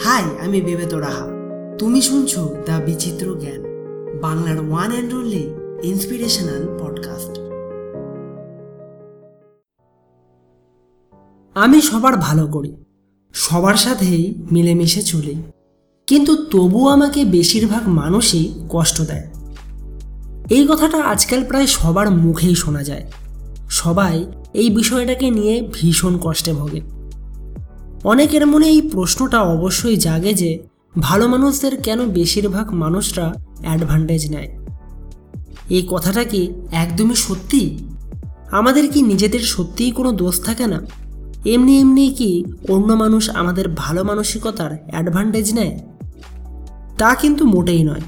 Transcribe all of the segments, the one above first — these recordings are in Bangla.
হাই, আমি বেবেত রাহা তুমি শুনছো দ্য বিচিত্র জ্ঞান, বাংলার one and only inspirational podcast আমি সবার ভালো করি, সবার সাথেই মিলেমিশে চলি, কিন্তু তবু আমাকে বেশিরভাগ মানুষই কষ্ট দেয়। এই কথাটা আজকাল প্রায় সবার মুখেই শোনা যায়। সবাই এই বিষয়টাকে নিয়ে ভীষণ কষ্টে ভোগে। অনেকের মনে এই প্রশ্নটা অবশ্যই জাগে যে ভালো মানুষদের কেন বেশিরভাগ মানুষরা অ্যাডভান্টেজ নেয়? এই কথাটা কি একদমই সত্যি? আমাদের কি নিজেদের সত্যিই কোনো দোষ থাকে না? এমনি এমনি কি অন্য মানুষ আমাদের ভালো মানসিকতার অ্যাডভান্টেজ নেয়? তা কিন্তু মোটেই নয়।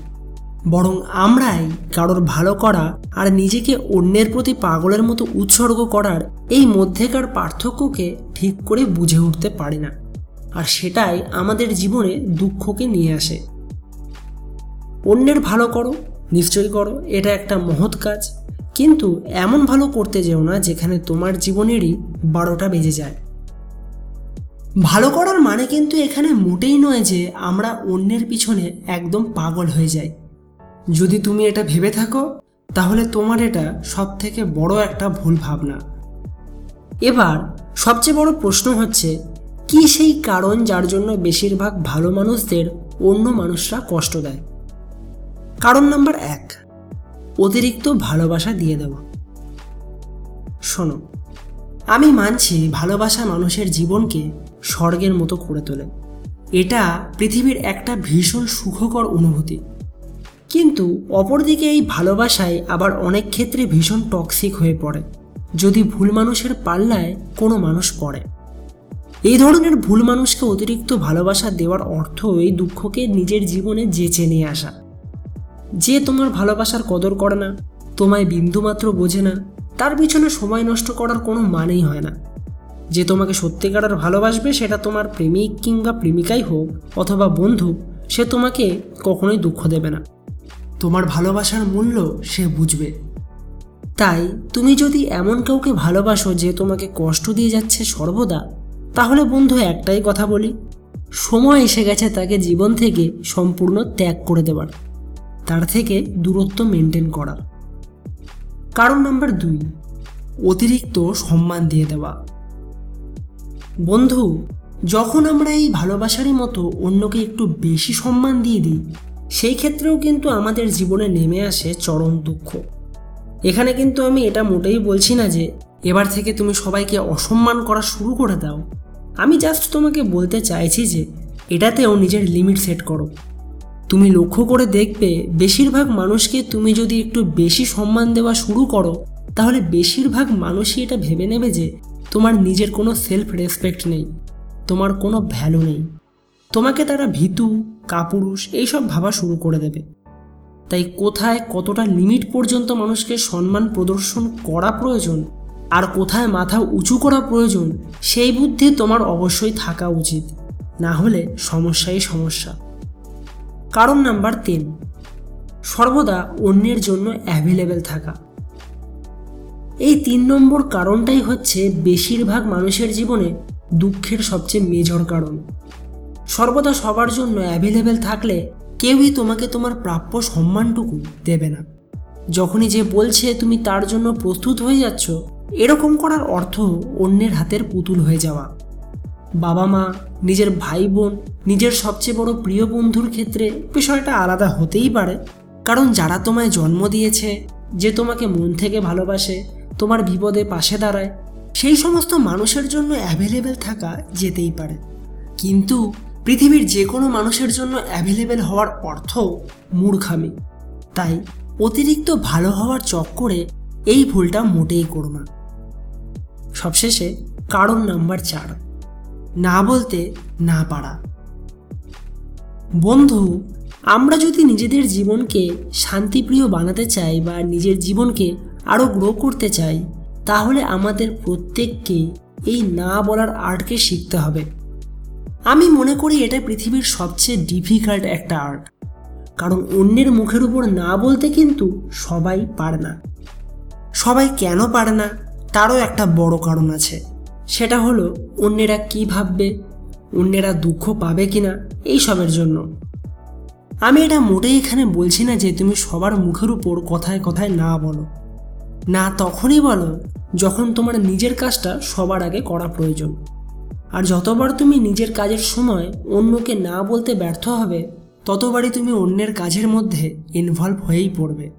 বরং আমরাই কারোর ভালো করা আর নিজেকে অন্যের প্রতি পাগলের মতো উৎসর্গ করার এই মধ্যেকার পার্থক্যকে ঠিক করে বুঝে উঠতে পারে না, আর সেটাই আমাদের জীবনে দুঃখকে নিয়ে আসে। অন্যের ভালো করো, নিশ্চয়ই করো, এটা একটা মহৎ কাজ, কিন্তু এমন ভালো করতে যেও না যেখানে তোমার জীবনেরই বারোটা বেজে যায়। ভালো করার মানে কিন্তু এখানে মোটেই নয় যে আমরা অন্যের পিছনে একদম পাগল হয়ে যাই। যদি তুমি এটা ভেবে থাকো, তাহলে তোমার এটা সব থেকে বড় একটা ভুল ভাবনা। এবার সবচেয়ে বড় প্রশ্ন হচ্ছে, কি সেই কারণ যার জন্য বেশিরভাগ ভালো মানুষদের অন্য মানুষরা কষ্ট দেয়? কারণ নাম্বার এক, অতিরিক্ত ভালোবাসা দিয়ে দেওয়া। শোনো, আমি মানছি ভালোবাসা মানুষের জীবনকে স্বর্গের মতো করে তোলে। এটা পৃথিবীর একটা ভীষণ সুখকর অনুভূতি। কিন্তু অপরদিকে এই ভালোবাসায় আবার অনেক ক্ষেত্রে ভীষণ টক্সিক হয়ে পড়ে। যদি ভুল মানুষের পাল্লায় কোনো মানুষ পড়ে। এই ধরনের ভুল মানুষকে অতিরিক্ত ভালোবাসা দেওয়ার অর্থ এই দুঃখকে নিজের জীবনে যেচে নিয়ে আসা। যে তোমার ভালোবাসার কদর করে না, তোমায় বিন্দুমাত্র বোঝে না, তার পিছনে সময় নষ্ট করার কোনো মানেই হয় না। যে তোমাকে সত্যিকারের ভালোবাসবে সেটা তোমার প্রেমিক কিংবা প্রেমিকাই হোক অথবা বন্ধু, সে তোমাকে কখনোই দুঃখ দেবে না। তোমার ভালোবাসার মূল্য সে বুঝবে। তাই তুমি যদি এমন কাউকে ভালোবাসো যে তোমাকে কষ্ট দিয়ে যাচ্ছে সর্বদা, তাহলে বন্ধু একটাই কথা বলি। সময় এসে গেছে তাকে জীবন থেকে সম্পূর্ণ ত্যাগ করে দেওয়ার তার থেকে দূরত্ব মেনটেন করার কারণ নাম্বার দুই, অতিরিক্ত সম্মান দিয়ে দেওয়া। বন্ধু, যখন আমরা এই ভালোবাসারই মতো অন্যকে একটু বেশি সম্মান দিয়ে দিই, সেই ক্ষেত্রেও কিন্তু আমাদের জীবনে নেমে আসে চরম দুঃখ। এখানে কিন্তু আমি এটা মোটেই বলছি না যে এবার থেকে তুমি সবাইকে অসম্মান করা শুরু করে দাও। আমি জাস্ট তোমাকে বলতে চাইছি যে এটাতেও নিজের লিমিট সেট করো। তুমি লক্ষ্য করে দেখবে বেশিরভাগ মানুষকে তুমি যদি একটু বেশি সম্মান দেওয়া শুরু করো, তাহলে বেশিরভাগ মানুষই এটা ভেবে নেবে যে তোমার নিজের কোনো সেলফ রেসপেক্ট নেই, তোমার কোনো ভ্যালু নেই। তোমাকে তারা ভীতু, কাপুরুষ এইসব ভাবা শুরু করে দেবে। তাই কোথায় কতটা লিমিট পর্যন্ত মানুষকে সম্মান প্রদর্শন করা প্রয়োজন আর কোথায় মাথা উঁচু করা প্রয়োজন, সেই বুদ্ধি তোমার অবশ্যই থাকা উচিত। না হলে সমস্যাই সমস্যা। কারণ নাম্বার তিন, সর্বদা অন্যের জন্য অ্যাভেলেবেল থাকা। এই তিন নম্বর কারণটাই হচ্ছে বেশিরভাগ মানুষের জীবনে দুঃখের সবচেয়ে মেজর কারণ। সর্বদা সবার জন্য অ্যাভেলেবেল থাকলে কেউই তোমাকে তোমার প্রাপ্য সম্মানটুকু দেবে না। যখনই যে বলছে, তুমি তার জন্য প্রস্তুত হয়ে যাচ্ছ, এরকম করার অর্থ অন্যের হাতের পুতুল হয়ে যাওয়া। বাবা মা, নিজের ভাই বোন, নিজের সবচেয়ে বড় প্রিয় বন্ধুর ক্ষেত্রে বিষয়টা আলাদা হতেই পারে। কারণ যারা তোমায় জন্ম দিয়েছে, যে তোমাকে মন থেকে ভালোবাসে, তোমার বিপদে পাশে দাঁড়ায়, সেই সমস্ত মানুষের জন্য অ্যাভেলেবেল থাকা যেতেই পারে। কিন্তু পৃথিবীর যে কোনো মানুষের জন্য অ্যাভেলেবেল হওয়ার অর্থ মূর্খামি। তাই অতিরিক্ত ভালো হওয়ার চক্করে এই ভুলটা মোটেই করো না। সবশেষে কারণ নাম্বার চার, না বলতে না পারা। বন্ধু, আমরা যদি নিজেদের জীবনকে শান্তিপ্রিয় বানাতে চাই বা নিজের জীবনকে আরও গ্রো করতে চাই, তাহলে আমাদের প্রত্যেককে এই না বলার আর্টকে শিখতে হবে। আমি মনে করি এটা পৃথিবীর সবচেয়ে ডিফিকাল্ট একটা আর্ট কারণ অন্যের মুখের উপর না বলতে কিন্তু সবাই পারে না। সবাই কেন পারে না? তারও একটা বড় কারণ আছে। সেটা হলো অন্যেরা কি ভাববে? অন্যেরা দুঃখ পাবে কিনা? এইসবের জন্য। আমি এটা মোটেই এখানে বলছি না যে তুমি সবার মুখের উপর কথায় কথায় না বলো। না তখনই বলো যখন তোমার নিজের কাজটা সবার আগে করা প্রয়োজন। আর যতবার তুমি নিজের কাজের সময় অন্যকে না বলতে ব্যর্থ হবে, ততবারই তুমি অন্যের কাজের মধ্যে ইনভলভ হয়েই পড়বে।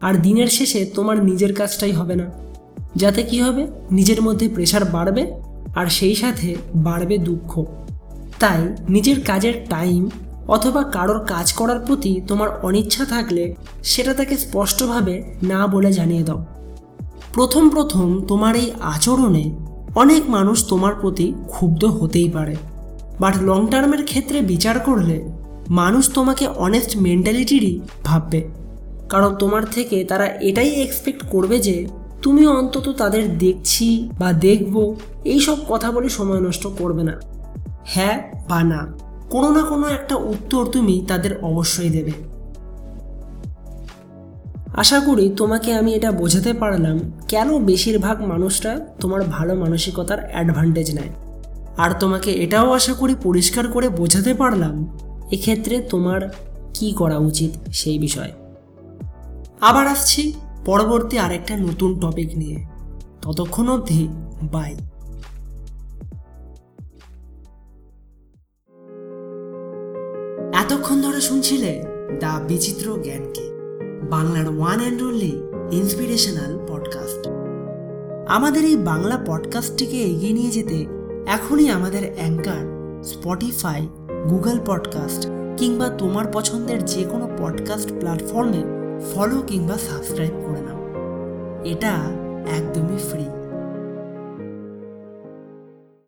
আর দিনের শেষে তোমার নিজের কাজটাই হবে না। যাতে কি হবে? নিজের মধ্যে প্রেশার বাড়বে আর সেই সাথে বাড়বে দুঃখ। তাই নিজের কাজের টাইম অথবা কারোর কাজ করার প্রতি তোমার অনিচ্ছা থাকলে সেটা তাকে স্পষ্টভাবে না বলে জানিয়ে দাও। প্রথম প্রথম তোমার এই আচরণে অনেক মানুষ তোমার প্রতি ক্ষুব্ধ হতেই পারে। বাট লং টার্মের ক্ষেত্রে বিচার করলে মানুষ তোমাকে অনেস্ট মেন্টালিটিরই ভাববে। কারণ তোমার থেকে তারা এটাই এক্সপেক্ট করবে যে তুমি অন্তত তাদের দেখছি বা দেখব এইসব কথা বলে সময় নষ্ট করবে না। হ্যাঁ বা না, কোনো না কোনো একটা উত্তর তুমি তাদের অবশ্যই দেবে। আশা করি তোমাকে আমি এটা বোঝাতে পারলাম কেন বেশিরভাগ মানুষরা তোমার ভালো মানসিকতার অ্যাডভান্টেজ নেয়। আর তোমাকে এটাও আশা করি পরিষ্কার করে বোঝাতে পারলাম এক্ষেত্রে তোমার কি করা উচিত সেই বিষয়ে। আবার আসছি পরবর্তী আরেকটা নতুন টপিক নিয়ে। ততক্ষণ অবধি বাই এতক্ষণ ধরে শুনছিলে দ্য বিচিত্র জ্ঞানকে। বাংলার one and only inspirational podcast আমাদের এই বাংলা পডকাস্টটিকে এগিয়ে নিয়ে যেতে এখনই আমাদের অ্যাঙ্কার স্পটিফাই গুগল পডকাস্ট কিংবা তোমার পছন্দের যে কোনো পডকাস্ট প্ল্যাটফর্মে ফলো কিংবা সাবস্ক্রাইব করে নাও। এটা একদমই ফ্রি